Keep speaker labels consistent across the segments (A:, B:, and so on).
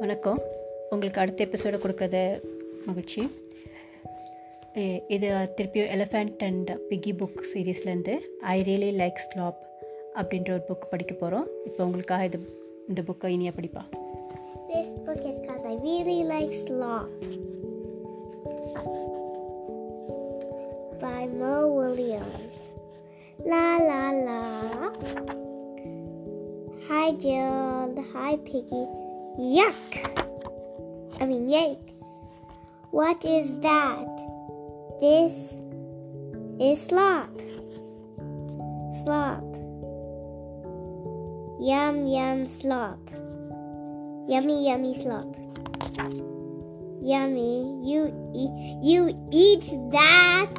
A: வணக்கம் உங்களுக்கு அடுத்த எபிசோடு கொடுக்குறது மகிழ்ச்சி இது திருப்பியும் எலிஃபெண்ட் அண்ட் பிகி புக் சீரீஸ்லேருந்து ஐ ரியலி லைக் ஸ்லாப் அப்படின்ற ஒரு புக் படிக்க போகிறோம் இப்போ உங்களுக்காக இது இந்த புக்கை இனியா படிப்பா
B: This book is called I Really Like Sloth by Mo Williams. La la la. Hi Jill. Hi Piggy. Yuck! I mean, yikes. What is that? This is slop. Slop. Yum yum slop. Yummy, yummy slop. Yummy. You eat. You eat that.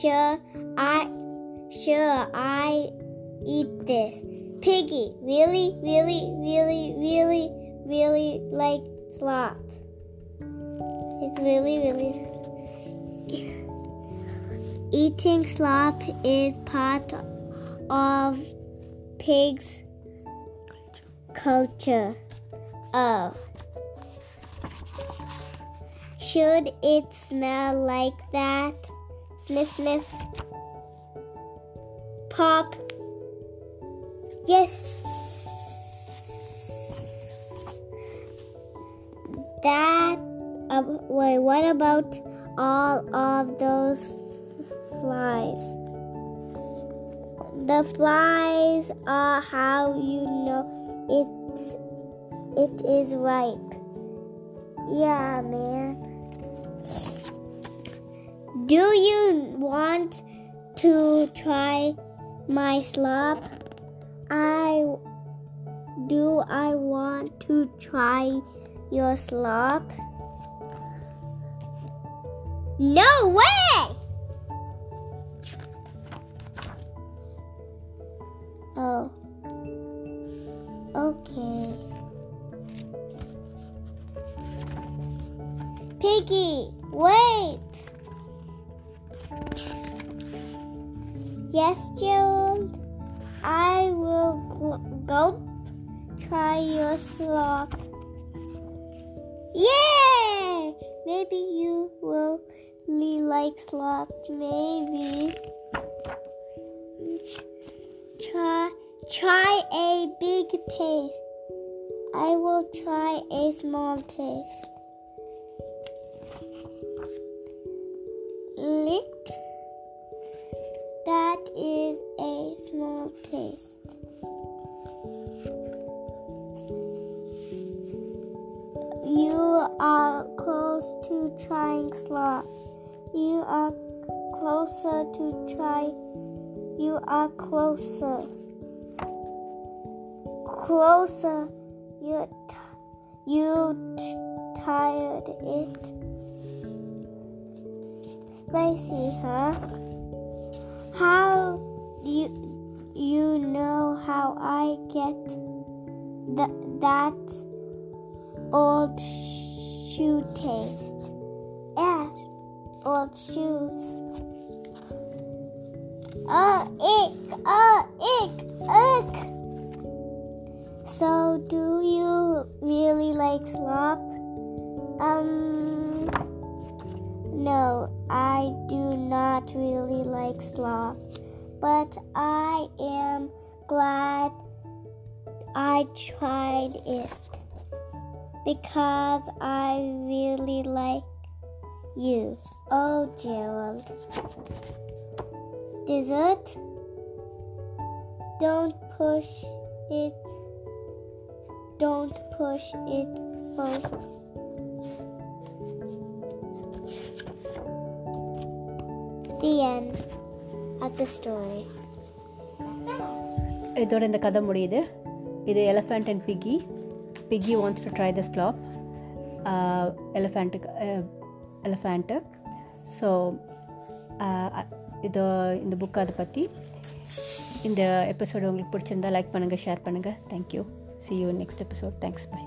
B: Sure, I. Sure, I eat this. Piggy, really, really, really, really, really like slop. It's really, really. Eating slop is part of pigs culture. Oh. Should it smell like that? Sniff, sniff. Pop. Yes. That. Uh, wait, what about all of those flies? The flies are how you know it's it is ripe. Yeah, man. Do you want to try my slop? I do I want to try your slop? No way! Oh. Okay. Piggy, wait! Yes, Gerald. I will go try your slop. Yay! Maybe you will really like slop. Maybe. Try, try a big taste. I will try a small taste. Taste. You are close to trying slop. You are closer to try. You are closer. Closer. You t- you t- tired it. Spicy, huh? How do you you know how I get th- that old shoe taste? Yeah, old shoes. Uh, ick, uh, ick, ick. So, do you really like slop? Um, no, I do not really like slop, but I am glad I tried it because I really like you. Oh, Gerald. Dessert? Don't push it. Don't push it both. The end of the story.
A: இதோட இந்த கதை முடியுது. இது elephant and piggie piggie wants to try the slop எலிஃபண்ட்டுக்கு elephant so இது இந்த book அதை பற்றி இந்த எபிசோடு உங்களுக்கு பிடிச்சிருந்தா லைக் பண்ணுங்கள் ஷேர் பண்ணுங்கள் thank you see you next episode thanks bye